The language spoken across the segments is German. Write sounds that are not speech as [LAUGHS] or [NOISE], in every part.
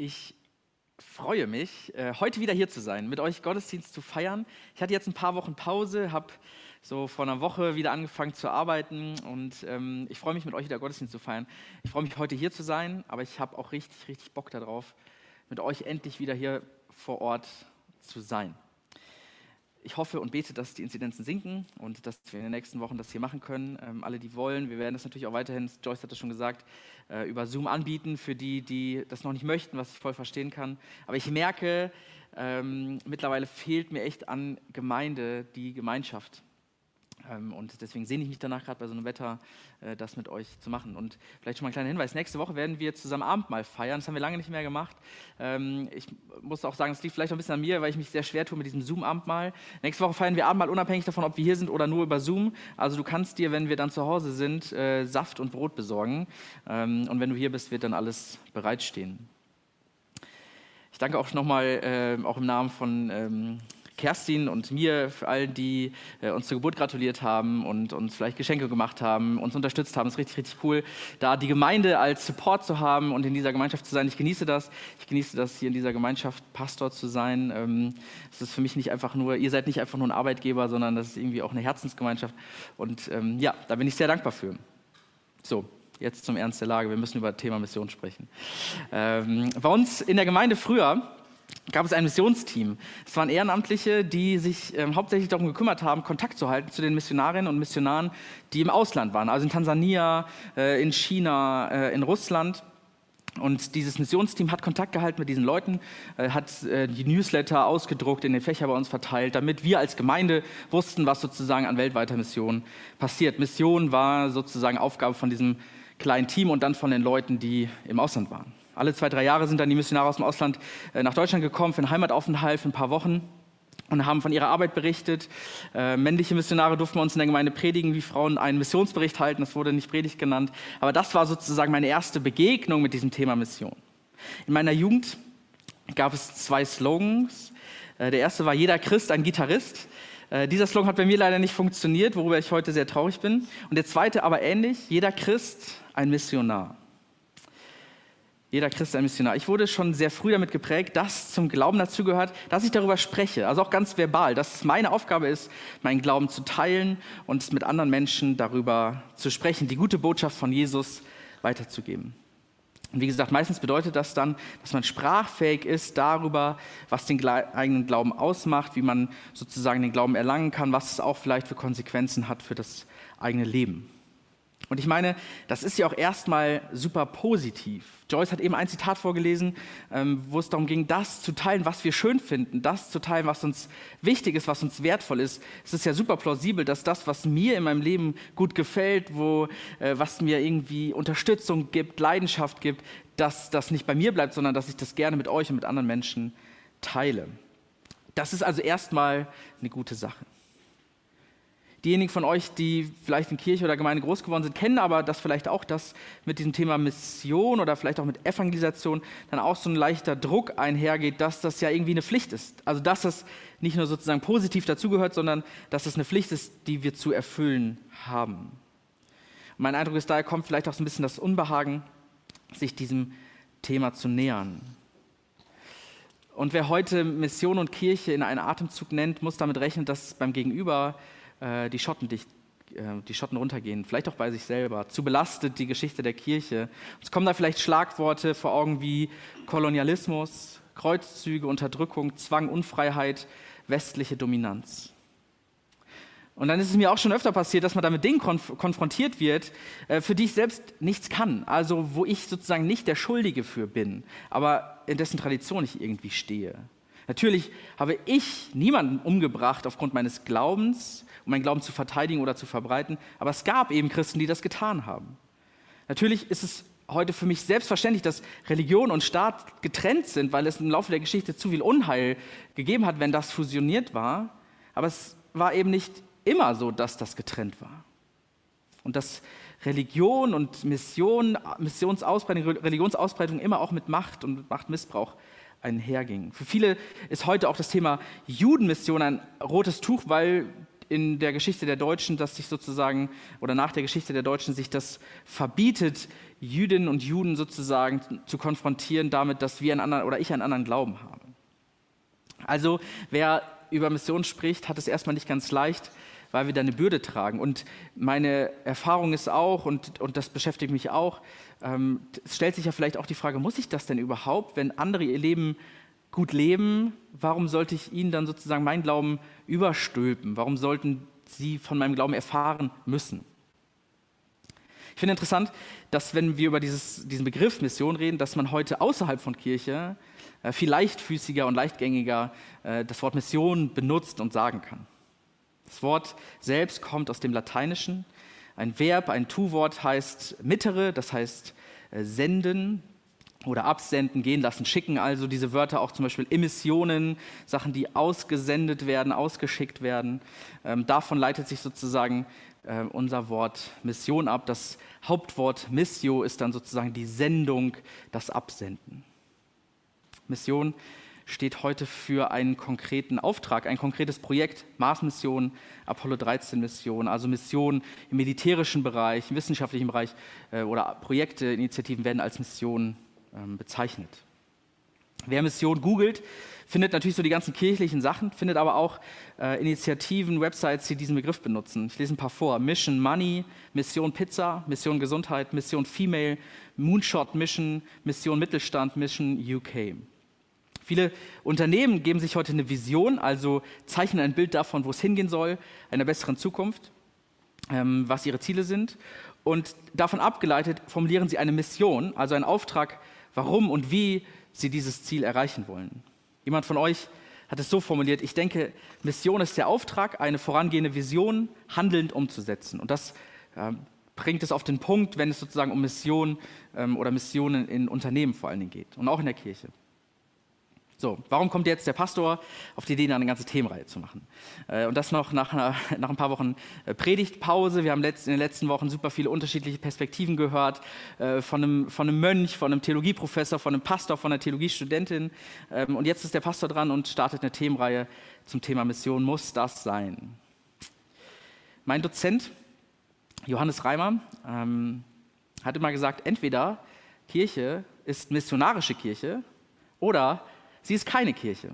Ich freue mich, äh, heute wieder hier zu sein, mit euch Gottesdienst zu feiern. Ich hatte jetzt ein paar Wochen Pause, habe so vor einer Woche wieder angefangen zu arbeiten und ähm, ich freue mich, mit euch wieder Gottesdienst zu feiern. Ich freue mich, heute hier zu sein, aber ich habe auch richtig, richtig Bock darauf, mit euch endlich wieder hier vor Ort zu sein ich hoffe und bete, dass die Inzidenzen sinken und dass wir in den nächsten Wochen das hier machen können. Ähm, alle, die wollen, wir werden das natürlich auch weiterhin, Joyce hat das schon gesagt, äh, über Zoom anbieten für die, die das noch nicht möchten, was ich voll verstehen kann. Aber ich merke, ähm, mittlerweile fehlt mir echt an Gemeinde die Gemeinschaft. Ähm, und deswegen sehne ich mich danach gerade bei so einem Wetter, äh, das mit euch zu machen. Und vielleicht schon mal ein kleiner Hinweis. Nächste Woche werden wir zusammen Abendmahl feiern. Das haben wir lange nicht mehr gemacht. Ähm, ich muss auch sagen, es liegt vielleicht auch ein bisschen an mir, weil ich mich sehr schwer tue mit diesem Zoom-Abendmahl. Nächste Woche feiern wir Abendmahl unabhängig davon, ob wir hier sind oder nur über Zoom. Also du kannst dir, wenn wir dann zu Hause sind, äh, Saft und Brot besorgen. Ähm, und wenn du hier bist, wird dann alles bereitstehen. Ich danke auch nochmal, äh, auch im Namen von Kerstin und mir, für all die äh, uns zur Geburt gratuliert haben und uns vielleicht Geschenke gemacht haben, uns unterstützt haben. Es ist richtig, richtig cool, da die Gemeinde als Support zu haben und in dieser Gemeinschaft zu sein. Ich genieße das. Ich genieße das, hier in dieser Gemeinschaft Pastor zu sein. Ähm, es ist für mich nicht einfach nur, ihr seid nicht einfach nur ein Arbeitgeber, sondern das ist irgendwie auch eine Herzensgemeinschaft. Und ähm, ja, da bin ich sehr dankbar für. So, jetzt zum Ernst der Lage. Wir müssen über das Thema Mission sprechen. Ähm, bei uns in der Gemeinde früher, gab es ein Missionsteam. Es waren Ehrenamtliche, die sich ähm, hauptsächlich darum gekümmert haben, Kontakt zu halten zu den Missionarinnen und Missionaren, die im Ausland waren, also in Tansania, äh, in China, äh, in Russland. Und dieses Missionsteam hat Kontakt gehalten mit diesen Leuten, äh, hat äh, die Newsletter ausgedruckt, in den Fächer bei uns verteilt, damit wir als Gemeinde wussten, was sozusagen an weltweiter Mission passiert. Mission war sozusagen Aufgabe von diesem kleinen Team und dann von den Leuten, die im Ausland waren. Alle zwei, drei Jahre sind dann die Missionare aus dem Ausland äh, nach Deutschland gekommen für einen Heimataufenthalt für ein paar Wochen und haben von ihrer Arbeit berichtet. Äh, männliche Missionare durften wir uns in der Gemeinde predigen, wie Frauen einen Missionsbericht halten. Das wurde nicht Predigt genannt. Aber das war sozusagen meine erste Begegnung mit diesem Thema Mission. In meiner Jugend gab es zwei Slogans. Äh, der erste war jeder Christ ein Gitarrist. Dieser Slogan hat bei mir leider nicht funktioniert, worüber ich heute sehr traurig bin. Und der zweite aber ähnlich, jeder Christ ein Missionar. Jeder Christ ein Missionar. Ich wurde schon sehr früh damit geprägt, dass zum Glauben dazugehört, dass ich darüber spreche, also auch ganz verbal, dass es meine Aufgabe ist, meinen Glauben zu teilen und mit anderen Menschen darüber zu sprechen, die gute Botschaft von Jesus weiterzugeben. Und wie gesagt, meistens bedeutet das dann, dass man sprachfähig ist darüber, was den eigenen Glauben ausmacht, wie man sozusagen den Glauben erlangen kann, was es auch vielleicht für Konsequenzen hat für das eigene Leben. Und ich meine, das ist ja auch erstmal super positiv. Joyce hat eben ein Zitat vorgelesen, ähm, wo es darum ging, das zu teilen, was wir schön finden, das zu teilen, was uns wichtig ist, was uns wertvoll ist. Es ist ja super plausibel, dass das, was mir in meinem Leben gut gefällt, wo, äh, was mir irgendwie Unterstützung gibt, Leidenschaft gibt, dass das nicht bei mir bleibt, sondern dass ich das gerne mit euch und mit anderen Menschen teile. Das ist also erstmal eine gute Sache. Diejenigen von euch, die vielleicht in Kirche oder Gemeinde groß geworden sind, kennen aber das vielleicht auch, dass mit diesem Thema Mission oder vielleicht auch mit Evangelisation dann auch so ein leichter Druck einhergeht, dass das ja irgendwie eine Pflicht ist. Also dass das nicht nur sozusagen positiv dazugehört, sondern dass es eine Pflicht ist, die wir zu erfüllen haben. Mein Eindruck ist, daher kommt vielleicht auch so ein bisschen das Unbehagen, sich diesem Thema zu nähern. Und wer heute Mission und Kirche in einen Atemzug nennt, muss damit rechnen, dass beim Gegenüber äh, die, Schotten dicht, äh, die Schotten runtergehen, vielleicht auch bei sich selber. Zu belastet die Geschichte der Kirche. Es kommen da vielleicht Schlagworte vor Augen wie Kolonialismus, Kreuzzüge, Unterdrückung, Zwang, Unfreiheit, westliche Dominanz. Und dann ist es mir auch schon öfter passiert, dass man da mit Dingen konf konfrontiert wird, äh, für die ich selbst nichts kann. Also wo ich sozusagen nicht der Schuldige für bin, aber in dessen Tradition ich irgendwie stehe. Natürlich habe ich niemanden umgebracht aufgrund meines Glaubens, um meinen Glauben zu verteidigen oder zu verbreiten, aber es gab eben Christen, die das getan haben. Natürlich ist es heute für mich selbstverständlich, dass Religion und Staat getrennt sind, weil es im Laufe der Geschichte zu viel Unheil gegeben hat, wenn das fusioniert war. Aber es war eben nicht immer so, dass das getrennt war. Und dass Religion und Mission, Missionsausbreitung, Religionsausbreitung immer auch mit Macht und Machtmissbrauch einherging. Für viele ist heute auch das Thema Judenmission ein rotes Tuch, weil in der Geschichte der Deutschen, dass sich sozusagen, oder nach der Geschichte der Deutschen, sich das verbietet, Jüdinnen und Juden sozusagen zu konfrontieren damit, dass wir einen anderen oder ich einen anderen Glauben habe. Also wer über Mission spricht, hat es erstmal nicht ganz leicht, weil wir da eine Bürde tragen. Und meine Erfahrung ist auch, und, und das beschäftigt mich auch, ähm, es stellt sich ja vielleicht auch die Frage, muss ich das denn überhaupt, wenn andere ihr Leben gut leben, warum sollte ich ihnen dann sozusagen meinen Glauben überstülpen? Warum sollten sie von meinem Glauben erfahren müssen? Ich finde interessant, dass wenn wir über dieses, diesen Begriff Mission reden, dass man heute außerhalb von Kirche äh, viel leichtfüßiger und leichtgängiger äh, das Wort Mission benutzt und sagen kann. Das Wort selbst kommt aus dem Lateinischen. Ein Verb, ein Tu-Wort heißt mittere, das heißt äh, senden oder absenden, gehen lassen, schicken. Also diese Wörter auch zum Beispiel Emissionen, Sachen, die ausgesendet werden, ausgeschickt werden. Ähm, davon leitet sich sozusagen äh, unser Wort Mission ab. Das Hauptwort Missio ist dann sozusagen die Sendung, das Absenden. Mission steht heute für einen konkreten Auftrag, ein konkretes Projekt, Mars-Mission, Apollo 13-Mission, also Missionen im militärischen Bereich, im wissenschaftlichen Bereich äh, oder Projekte, Initiativen werden als Missionen ähm, bezeichnet. Wer Mission googelt, findet natürlich so die ganzen kirchlichen Sachen, findet aber auch äh, Initiativen, Websites, die diesen Begriff benutzen. Ich lese ein paar vor. Mission Money, Mission Pizza, Mission Gesundheit, Mission Female, Moonshot Mission, Mission Mittelstand, Mission UK. Viele Unternehmen geben sich heute eine Vision, also zeichnen ein Bild davon, wo es hingehen soll, einer besseren Zukunft, ähm, was ihre Ziele sind. Und davon abgeleitet formulieren sie eine Mission, also einen Auftrag, warum und wie sie dieses Ziel erreichen wollen. Jemand von euch hat es so formuliert, ich denke, Mission ist der Auftrag, eine vorangehende Vision handelnd umzusetzen. Und das äh, bringt es auf den Punkt, wenn es sozusagen um Mission ähm, oder Missionen in Unternehmen vor allen Dingen geht und auch in der Kirche. So, warum kommt jetzt der Pastor auf die Idee, eine ganze Themenreihe zu machen? Äh, und das noch nach, einer, [LAUGHS] nach ein paar Wochen äh, Predigtpause. Wir haben in den letzten Wochen super viele unterschiedliche Perspektiven gehört, äh, von einem, von einem Mönch, von einem Theologieprofessor, von einem Pastor, von einer Theologiestudentin. Ähm, und jetzt ist der Pastor dran und startet eine Themenreihe zum Thema Mission. Muss das sein? Mein Dozent, Johannes Reimer, ähm, hat immer gesagt, entweder Kirche ist missionarische Kirche oder Sie ist keine Kirche.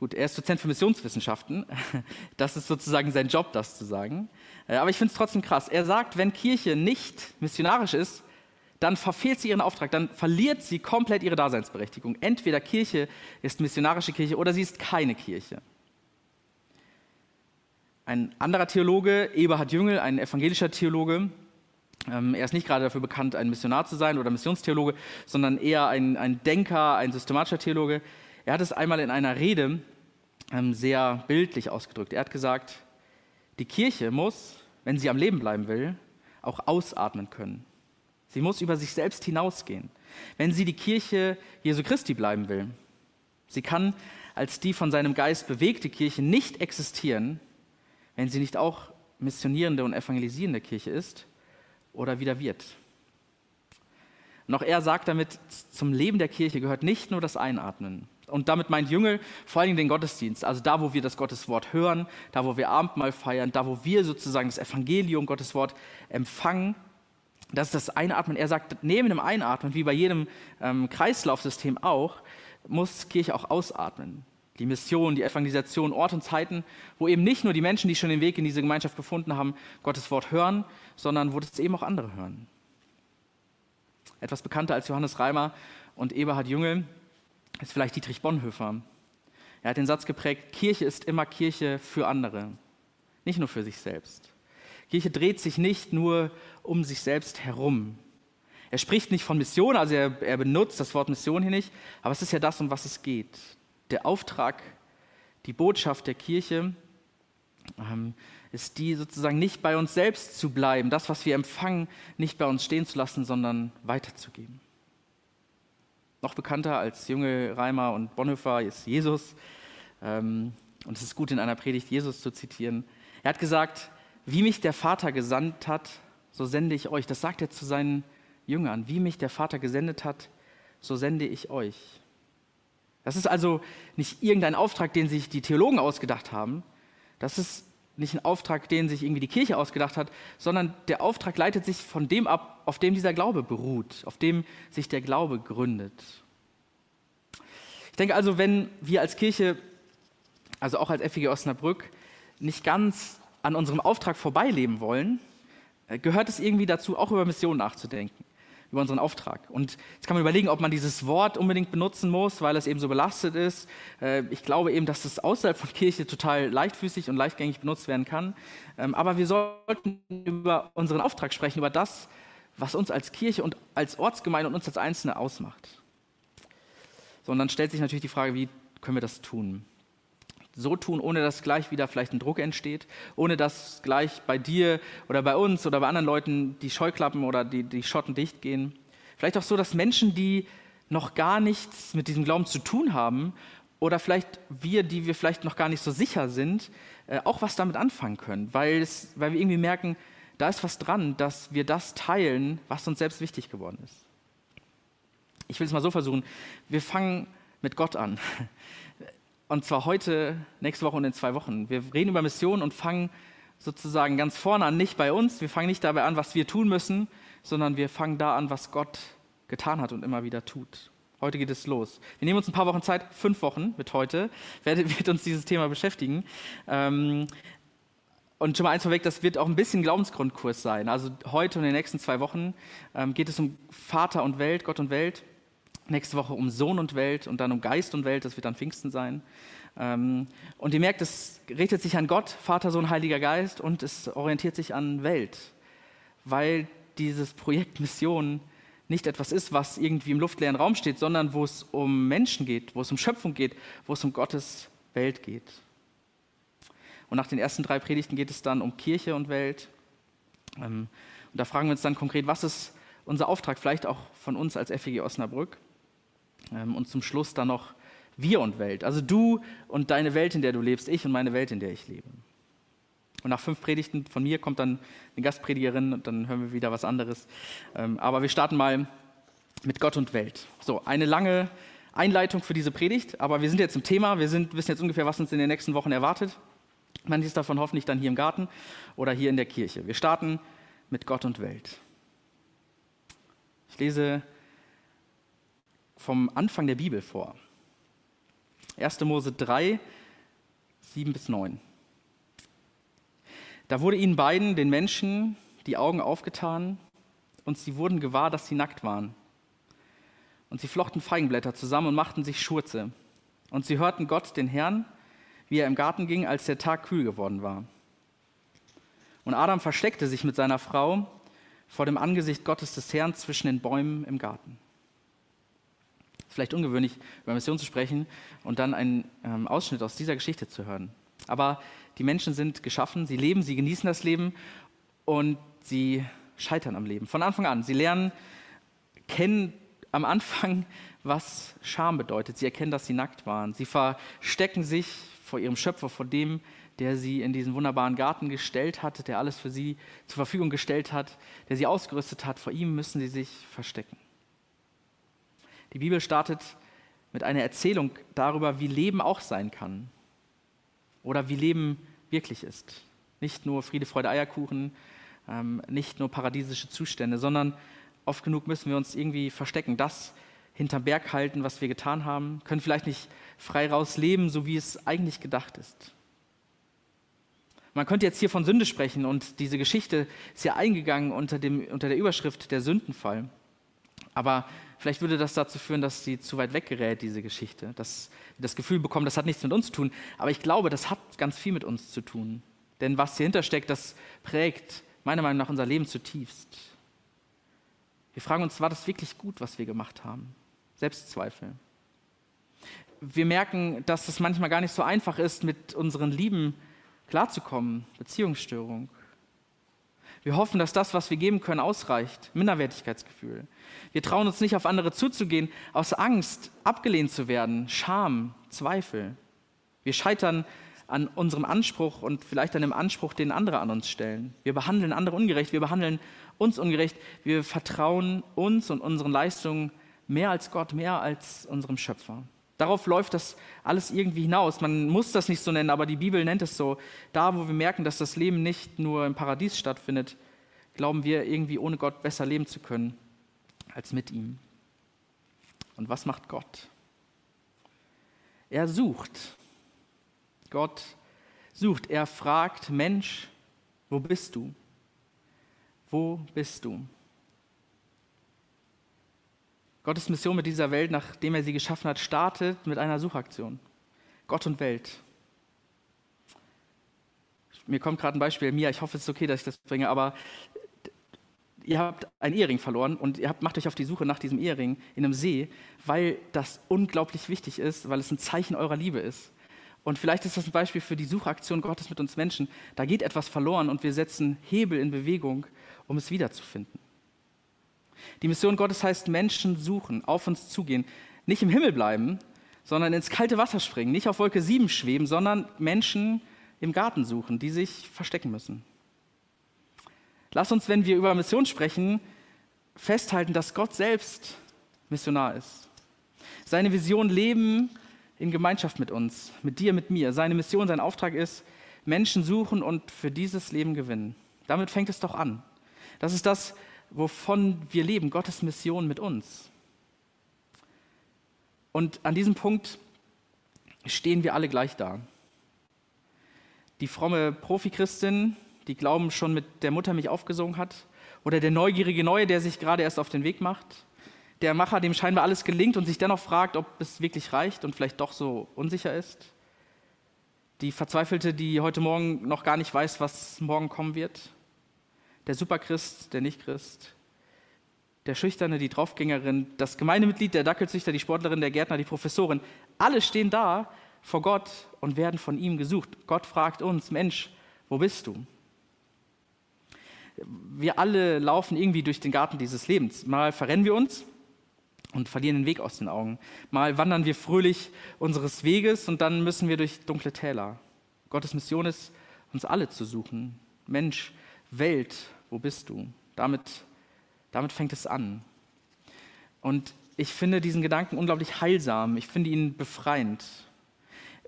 Gut, er ist Dozent für Missionswissenschaften. [LAUGHS] Das ist sozusagen sein Job, das zu sagen. Äh, aber ich finde es trotzdem krass. Er sagt, wenn Kirche nicht missionarisch ist, dann verfehlt sie ihren Auftrag, dann verliert sie komplett ihre Daseinsberechtigung. Entweder Kirche ist missionarische Kirche oder sie ist keine Kirche. Ein anderer Theologe, Eberhard Jüngel, ein evangelischer Theologe, er ist nicht gerade dafür bekannt, ein Missionar zu sein oder Missionstheologe, sondern eher ein, ein Denker, ein systematischer Theologe. Er hat es einmal in einer Rede ähm, sehr bildlich ausgedrückt. Er hat gesagt, die Kirche muss, wenn sie am Leben bleiben will, auch ausatmen können. Sie muss über sich selbst hinausgehen. Wenn sie die Kirche Jesu Christi bleiben will, sie kann als die von seinem Geist bewegte Kirche nicht existieren, wenn sie nicht auch missionierende und evangelisierende Kirche ist oder wieder wird. Noch er sagt damit, zum Leben der Kirche gehört nicht nur das Einatmen. Und damit meint Jüngel vor Dingen den Gottesdienst, also da, wo wir das Gotteswort hören, da, wo wir Abendmahl feiern, da, wo wir sozusagen das Evangelium, Gottes Wort empfangen. Das ist das Einatmen. Er sagt, neben dem Einatmen, wie bei jedem ähm, Kreislaufsystem auch, muss Kirche auch ausatmen die Mission, die Evangelisation, Ort und Zeiten, wo eben nicht nur die Menschen, die schon den Weg in diese Gemeinschaft gefunden haben, Gottes Wort hören, sondern wo das eben auch andere hören. Etwas bekannter als Johannes Reimer und Eberhard Jüngel ist vielleicht Dietrich Bonhoeffer. Er hat den Satz geprägt, Kirche ist immer Kirche für andere, nicht nur für sich selbst. Kirche dreht sich nicht nur um sich selbst herum. Er spricht nicht von Mission, also er, er benutzt das Wort Mission hier nicht, aber es ist ja das, um was es geht der Auftrag, die Botschaft der Kirche ähm, ist die sozusagen nicht bei uns selbst zu bleiben, das, was wir empfangen, nicht bei uns stehen zu lassen, sondern weiterzugeben. Noch bekannter als junge Reimer und Bonhoeffer ist Jesus. Ähm, und es ist gut, in einer Predigt Jesus zu zitieren. Er hat gesagt, wie mich der Vater gesandt hat, so sende ich euch. Das sagt er zu seinen Jüngern. Wie mich der Vater gesendet hat, so sende ich euch. Das ist also nicht irgendein Auftrag, den sich die Theologen ausgedacht haben, Das ist nicht ein Auftrag, den sich irgendwie die Kirche ausgedacht hat, sondern der Auftrag leitet sich von dem ab, auf dem dieser Glaube beruht, auf dem sich der Glaube gründet. Ich denke also, wenn wir als Kirche, also auch als FEG Osnabrück, nicht ganz an unserem Auftrag vorbeileben wollen, äh, gehört es irgendwie dazu, auch über Mission nachzudenken über unseren Auftrag. Und jetzt kann man überlegen, ob man dieses Wort unbedingt benutzen muss, weil es eben so belastet ist. Äh, ich glaube eben, dass es außerhalb von Kirche total leichtfüßig und leichtgängig benutzt werden kann. Ähm, aber wir sollten über unseren Auftrag sprechen, über das, was uns als Kirche und als Ortsgemeinde und uns als Einzelne ausmacht. So, und dann stellt sich natürlich die Frage, wie können wir das tun? So tun, ohne dass gleich wieder vielleicht ein Druck entsteht, ohne dass gleich bei dir oder bei uns oder bei anderen Leuten die Scheuklappen oder die, die Schotten dicht gehen. Vielleicht auch so, dass Menschen, die noch gar nichts mit diesem Glauben zu tun haben oder vielleicht wir, die wir vielleicht noch gar nicht so sicher sind, äh, auch was damit anfangen können, weil, es, weil wir irgendwie merken, da ist was dran, dass wir das teilen, was uns selbst wichtig geworden ist. Ich will es mal so versuchen. Wir fangen mit Gott an. Und zwar heute, nächste Woche und in zwei Wochen. Wir reden über Mission und fangen sozusagen ganz vorne an, nicht bei uns. Wir fangen nicht dabei an, was wir tun müssen, sondern wir fangen da an, was Gott getan hat und immer wieder tut. Heute geht es los. Wir nehmen uns ein paar Wochen Zeit, fünf Wochen mit heute, [LAUGHS] wird uns dieses Thema beschäftigen. Ähm, und schon mal eins vorweg, das wird auch ein bisschen Glaubensgrundkurs sein. Also heute und in den nächsten zwei Wochen ähm, geht es um Vater und Welt, Gott und Welt nächste Woche um Sohn und Welt und dann um Geist und Welt, das wird dann Pfingsten sein. Ähm, und ihr merkt, es richtet sich an Gott, Vater, Sohn, Heiliger Geist und es orientiert sich an Welt, weil dieses Projekt Mission nicht etwas ist, was irgendwie im luftleeren Raum steht, sondern wo es um Menschen geht, wo es um Schöpfung geht, wo es um Gottes Welt geht. Und nach den ersten drei Predigten geht es dann um Kirche und Welt. Ähm, und da fragen wir uns dann konkret, was ist unser Auftrag, vielleicht auch von uns als FEG Osnabrück? Ähm, und zum Schluss dann noch wir und Welt. Also du und deine Welt, in der du lebst, ich und meine Welt, in der ich lebe. Und nach fünf Predigten von mir kommt dann eine Gastpredigerin und dann hören wir wieder was anderes. Ähm, aber wir starten mal mit Gott und Welt. So, eine lange Einleitung für diese Predigt, aber wir sind jetzt im Thema. Wir sind, wissen jetzt ungefähr, was uns in den nächsten Wochen erwartet. Manches davon hoffentlich dann hier im Garten oder hier in der Kirche. Wir starten mit Gott und Welt. Ich lese vom Anfang der Bibel vor. 1. Mose 3, 7 bis 9. Da wurde ihnen beiden, den Menschen, die Augen aufgetan und sie wurden gewahr, dass sie nackt waren. Und sie flochten Feigenblätter zusammen und machten sich Schurze. Und sie hörten Gott, den Herrn, wie er im Garten ging, als der Tag kühl geworden war. Und Adam versteckte sich mit seiner Frau vor dem Angesicht Gottes des Herrn zwischen den Bäumen im Garten vielleicht ungewöhnlich, über Mission zu sprechen und dann einen ähm, Ausschnitt aus dieser Geschichte zu hören. Aber die Menschen sind geschaffen, sie leben, sie genießen das Leben und sie scheitern am Leben. Von Anfang an. Sie lernen, kennen am Anfang, was Scham bedeutet. Sie erkennen, dass sie nackt waren. Sie verstecken sich vor ihrem Schöpfer, vor dem, der sie in diesen wunderbaren Garten gestellt hat, der alles für sie zur Verfügung gestellt hat, der sie ausgerüstet hat. Vor ihm müssen sie sich verstecken. Die Bibel startet mit einer Erzählung darüber, wie Leben auch sein kann oder wie Leben wirklich ist. Nicht nur Friede, Freude, Eierkuchen, ähm, nicht nur paradiesische Zustände, sondern oft genug müssen wir uns irgendwie verstecken, das hinterm Berg halten, was wir getan haben, können vielleicht nicht frei raus leben, so wie es eigentlich gedacht ist. Man könnte jetzt hier von Sünde sprechen und diese Geschichte ist ja eingegangen unter, dem, unter der Überschrift der Sündenfall. Aber Vielleicht würde das dazu führen, dass sie zu weit weggerät, diese Geschichte. Dass wir das Gefühl bekommen, das hat nichts mit uns zu tun. Aber ich glaube, das hat ganz viel mit uns zu tun. Denn was dahinter steckt, das prägt meiner Meinung nach unser Leben zutiefst. Wir fragen uns, war das wirklich gut, was wir gemacht haben? Selbstzweifel. Wir merken, dass es manchmal gar nicht so einfach ist, mit unseren Lieben klarzukommen. Beziehungsstörung. Wir hoffen, dass das, was wir geben können, ausreicht. Minderwertigkeitsgefühl. Wir trauen uns nicht, auf andere zuzugehen, aus Angst, abgelehnt zu werden, Scham, Zweifel. Wir scheitern an unserem Anspruch und vielleicht an dem Anspruch, den andere an uns stellen. Wir behandeln andere ungerecht, wir behandeln uns ungerecht, wir vertrauen uns und unseren Leistungen mehr als Gott, mehr als unserem Schöpfer. Darauf läuft das alles irgendwie hinaus. Man muss das nicht so nennen, aber die Bibel nennt es so. Da, wo wir merken, dass das Leben nicht nur im Paradies stattfindet, glauben wir irgendwie ohne Gott besser leben zu können als mit ihm. Und was macht Gott? Er sucht. Gott sucht. Er fragt, Mensch, wo bist du? Wo bist du? Gottes Mission mit dieser Welt, nachdem er sie geschaffen hat, startet mit einer Suchaktion. Gott und Welt. Mir kommt gerade ein Beispiel, Mia, ich hoffe, es ist okay, dass ich das bringe, aber ihr habt einen Ehering verloren und ihr habt, macht euch auf die Suche nach diesem Ehering in einem See, weil das unglaublich wichtig ist, weil es ein Zeichen eurer Liebe ist. Und vielleicht ist das ein Beispiel für die Suchaktion Gottes mit uns Menschen. Da geht etwas verloren und wir setzen Hebel in Bewegung, um es wiederzufinden. Die Mission Gottes heißt Menschen suchen, auf uns zugehen, nicht im Himmel bleiben, sondern ins kalte Wasser springen, nicht auf Wolke 7 schweben, sondern Menschen im Garten suchen, die sich verstecken müssen. Lass uns, wenn wir über Mission sprechen, festhalten, dass Gott selbst Missionar ist. Seine Vision leben in Gemeinschaft mit uns, mit dir, mit mir. Seine Mission, sein Auftrag ist, Menschen suchen und für dieses Leben gewinnen. Damit fängt es doch an. Das ist das, wovon wir leben, Gottes Mission mit uns. Und an diesem Punkt stehen wir alle gleich da. Die fromme Profichristin, die Glauben schon mit der Mutter mich aufgesungen hat, oder der neugierige Neue, der sich gerade erst auf den Weg macht, der Macher, dem scheinbar alles gelingt und sich dennoch fragt, ob es wirklich reicht und vielleicht doch so unsicher ist, die Verzweifelte, die heute Morgen noch gar nicht weiß, was morgen kommen wird, der Superchrist, der Nichtchrist, der Schüchterne, die Draufgängerin, das Gemeindemitglied, der Dackelzüchter, die Sportlerin, der Gärtner, die Professorin, alle stehen da vor Gott und werden von ihm gesucht. Gott fragt uns, Mensch, wo bist du? wir alle laufen irgendwie durch den Garten dieses Lebens. Mal verrennen wir uns und verlieren den Weg aus den Augen. Mal wandern wir fröhlich unseres Weges und dann müssen wir durch dunkle Täler. Gottes Mission ist, uns alle zu suchen. Mensch, Welt, wo bist du? Damit, damit fängt es an. Und ich finde diesen Gedanken unglaublich heilsam. Ich finde ihn befreiend,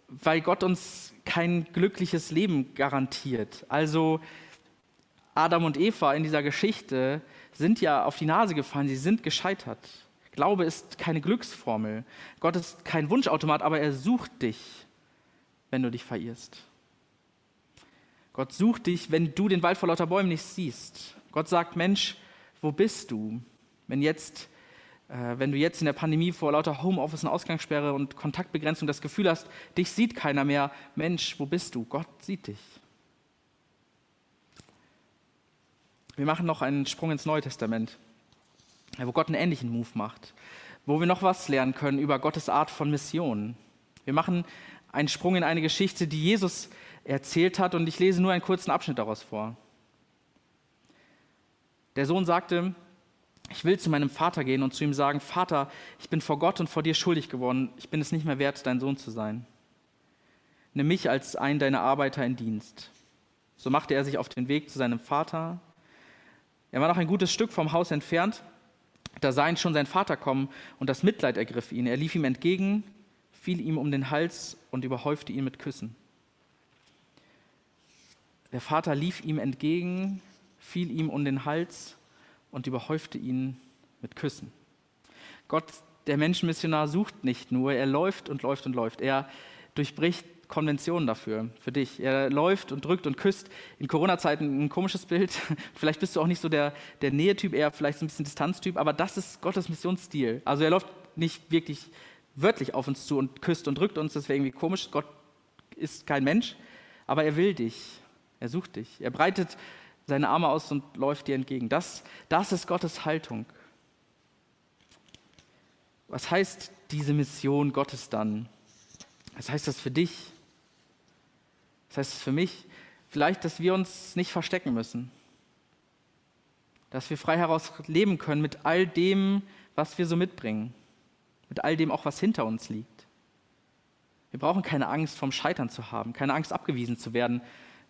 weil Gott uns kein glückliches Leben garantiert. Also Adam und Eva in dieser Geschichte sind ja auf die Nase gefallen, sie sind gescheitert. Glaube ist keine Glücksformel. Gott ist kein Wunschautomat, aber er sucht dich, wenn du dich verirrst. Gott sucht dich, wenn du den Wald vor lauter Bäumen nicht siehst. Gott sagt, Mensch, wo bist du? Wenn jetzt, äh, wenn du jetzt in der Pandemie vor lauter Homeoffice und Ausgangssperre und Kontaktbegrenzung das Gefühl hast, dich sieht keiner mehr. Mensch, wo bist du? Gott sieht dich. Wir machen noch einen Sprung ins Neue Testament, wo Gott einen ähnlichen Move macht, wo wir noch was lernen können über Gottes Art von Mission. Wir machen einen Sprung in eine Geschichte, die Jesus erzählt hat und ich lese nur einen kurzen Abschnitt daraus vor. Der Sohn sagte, ich will zu meinem Vater gehen und zu ihm sagen, Vater, ich bin vor Gott und vor dir schuldig geworden, ich bin es nicht mehr wert, dein Sohn zu sein. Nimm mich als einen deiner Arbeiter in Dienst. So machte er sich auf den Weg zu seinem Vater er war noch ein gutes Stück vom Haus entfernt. Da sah ihn schon sein Vater kommen und das Mitleid ergriff ihn. Er lief ihm entgegen, fiel ihm um den Hals und überhäufte ihn mit Küssen. Der Vater lief ihm entgegen, fiel ihm um den Hals und überhäufte ihn mit Küssen. Gott, der Menschenmissionar, sucht nicht nur, er läuft und läuft und läuft. Er durchbricht Konventionen dafür, für dich. Er läuft und drückt und küsst. In Corona-Zeiten ein komisches Bild. [LAUGHS] Vielleicht bist du auch nicht so der, der Nähetyp, eher vielleicht so ein bisschen Distanztyp, aber das ist Gottes Missionsstil. Also er läuft nicht wirklich wörtlich auf uns zu und küsst und drückt uns, das wäre irgendwie komisch. Gott ist kein Mensch, aber er will dich. Er sucht dich. Er breitet seine Arme aus und läuft dir entgegen. Das, das ist Gottes Haltung. Was heißt diese Mission Gottes dann? Was heißt das für dich? Das heißt für mich vielleicht, dass wir uns nicht verstecken müssen. Dass wir frei heraus leben können mit all dem, was wir so mitbringen. Mit all dem auch, was hinter uns liegt. Wir brauchen keine Angst vom Scheitern zu haben, keine Angst abgewiesen zu werden.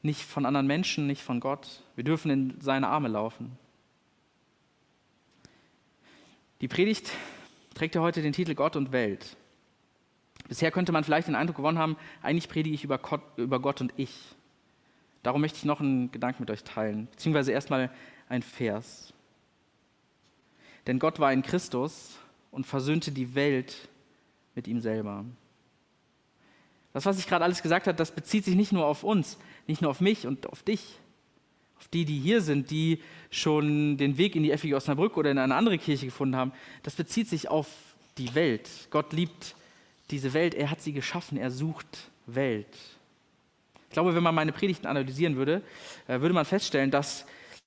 Nicht von anderen Menschen, nicht von Gott. Wir dürfen in seine Arme laufen. Die Predigt trägt ja heute den Titel Gott und Welt. Bisher könnte man vielleicht den Eindruck gewonnen haben, eigentlich predige ich über Gott, und ich. Darum möchte ich noch einen Gedanken mit euch teilen, beziehungsweise erstmal ein Vers. Denn Gott war in Christus und versöhnte die Welt mit ihm selber. Das, was ich gerade alles gesagt habe, das bezieht sich nicht nur auf uns, nicht nur auf mich und auf dich, auf die, die hier sind, die schon den Weg in die FG Osnabrück oder in eine andere Kirche gefunden haben. Das bezieht sich auf die Welt. Gott liebt diese Welt, er hat sie geschaffen, er sucht Welt. Ich glaube, wenn man meine Predigten analysieren würde, äh, würde man feststellen, dass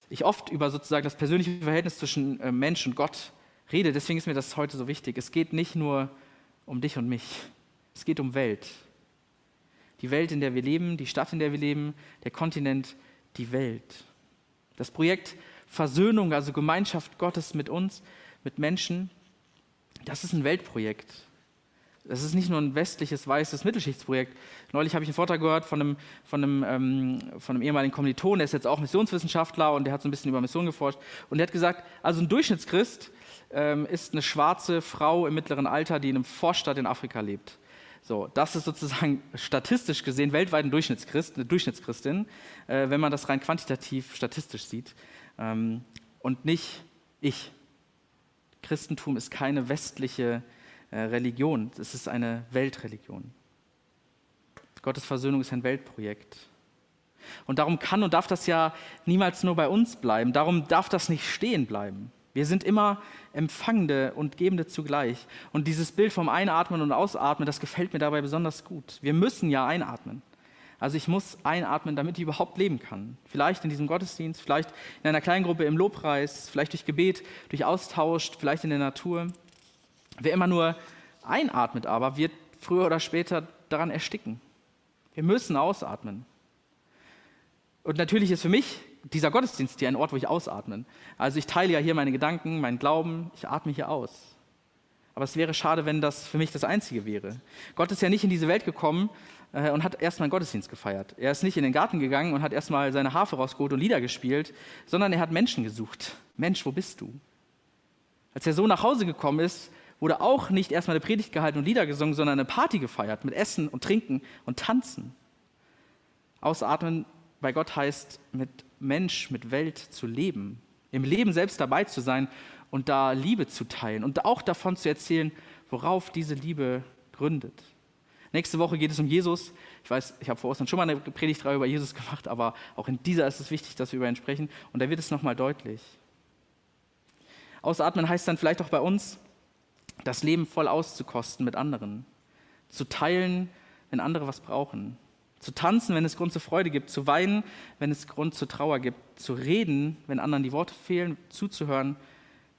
ich oft über sozusagen das persönliche Verhältnis zwischen äh, Mensch und Gott rede. Deswegen ist mir das heute so wichtig. Es geht nicht nur um dich und mich. Es geht um Welt. Die Welt, in der wir leben, die Stadt, in der wir leben, der Kontinent, die Welt. Das Projekt Versöhnung, also Gemeinschaft Gottes mit uns, mit Menschen, das ist ein Weltprojekt. Das ist nicht nur ein westliches, weißes Mittelschichtsprojekt. Neulich habe ich einen Vortrag gehört von einem, von einem, ähm, von einem ehemaligen Kommiliton, der ist jetzt auch Missionswissenschaftler und der hat so ein bisschen über Mission geforscht. Und der hat gesagt, also ein Durchschnittschrist ähm, ist eine schwarze Frau im mittleren Alter, die in einem Vorstadt in Afrika lebt. So, das ist sozusagen [LAUGHS] statistisch gesehen weltweit ein Durchschnittschrist, eine Durchschnittschristin, äh, wenn man das rein quantitativ statistisch sieht. Ähm, und nicht ich. Christentum ist keine westliche äh, Religion, es ist eine Weltreligion. Gottes Versöhnung ist ein Weltprojekt. Und darum kann und darf das ja niemals nur bei uns bleiben. Darum darf das nicht stehen bleiben. Wir sind immer Empfangende und Gebende zugleich. Und dieses Bild vom Einatmen und Ausatmen, das gefällt mir dabei besonders gut. Wir müssen ja einatmen. Also ich muss einatmen, damit ich überhaupt leben kann. Vielleicht in diesem Gottesdienst, vielleicht in einer kleinen Gruppe im Lobpreis, vielleicht durch Gebet, durch Austausch, vielleicht in der Natur. Wer immer nur einatmet aber, wird früher oder später daran ersticken. Wir müssen ausatmen. Und natürlich ist für mich dieser Gottesdienst hier ein Ort, wo ich ausatmen. Also ich teile ja hier meine Gedanken, meinen Glauben, ich atme hier aus. Aber es wäre schade, wenn das für mich das Einzige wäre. Gott ist ja nicht in diese Welt gekommen äh, und hat erstmal einen Gottesdienst gefeiert. Er ist nicht in den Garten gegangen und hat erstmal seine Harfe rausgeholt und Lieder gespielt, sondern er hat Menschen gesucht. Mensch, wo bist du? Als er so nach Hause gekommen ist, wurde auch nicht erstmal eine Predigt gehalten und Lieder gesungen, sondern eine Party gefeiert mit Essen und Trinken und Tanzen. Ausatmen bei Gott heißt, mit Mensch, mit Welt zu leben, im Leben selbst dabei zu sein und da Liebe zu teilen und auch davon zu erzählen, worauf diese Liebe gründet. Nächste Woche geht es um Jesus. Ich weiß, ich habe vor Ostern schon mal eine Predigtreihe über Jesus gemacht, aber auch in dieser ist es wichtig, dass wir über ihn sprechen. Und da wird es nochmal deutlich. Ausatmen heißt dann vielleicht auch bei uns, das Leben voll auszukosten mit anderen, zu teilen, wenn andere was brauchen, zu tanzen, wenn es Grund zur Freude gibt, zu weinen, wenn es Grund zur Trauer gibt, zu reden, wenn anderen die Worte fehlen, zuzuhören,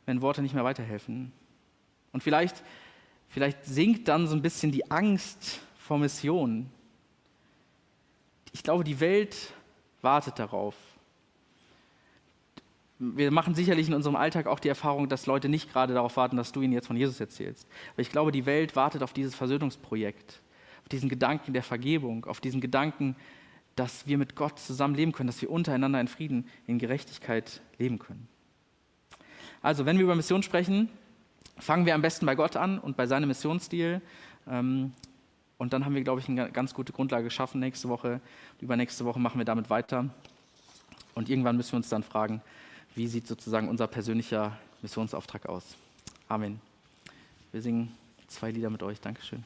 wenn Worte nicht mehr weiterhelfen. Und vielleicht, vielleicht sinkt dann so ein bisschen die Angst vor Mission. Ich glaube, die Welt wartet darauf. Wir machen sicherlich in unserem Alltag auch die Erfahrung, dass Leute nicht gerade darauf warten, dass du ihnen jetzt von Jesus erzählst. Aber ich glaube, die Welt wartet auf dieses Versöhnungsprojekt auf diesen Gedanken der Vergebung, auf diesen Gedanken, dass wir mit Gott zusammen leben können, dass wir untereinander in Frieden, in Gerechtigkeit leben können. Also, wenn wir über Mission sprechen, fangen wir am besten bei Gott an und bei seinem Missionsstil. Ähm, und dann haben wir, glaube ich, eine ganz gute Grundlage geschaffen nächste Woche. Übernächste Woche machen wir damit weiter. Und irgendwann müssen wir uns dann fragen, wie sieht sozusagen unser persönlicher Missionsauftrag aus. Amen. Wir singen zwei Lieder mit euch. Dankeschön.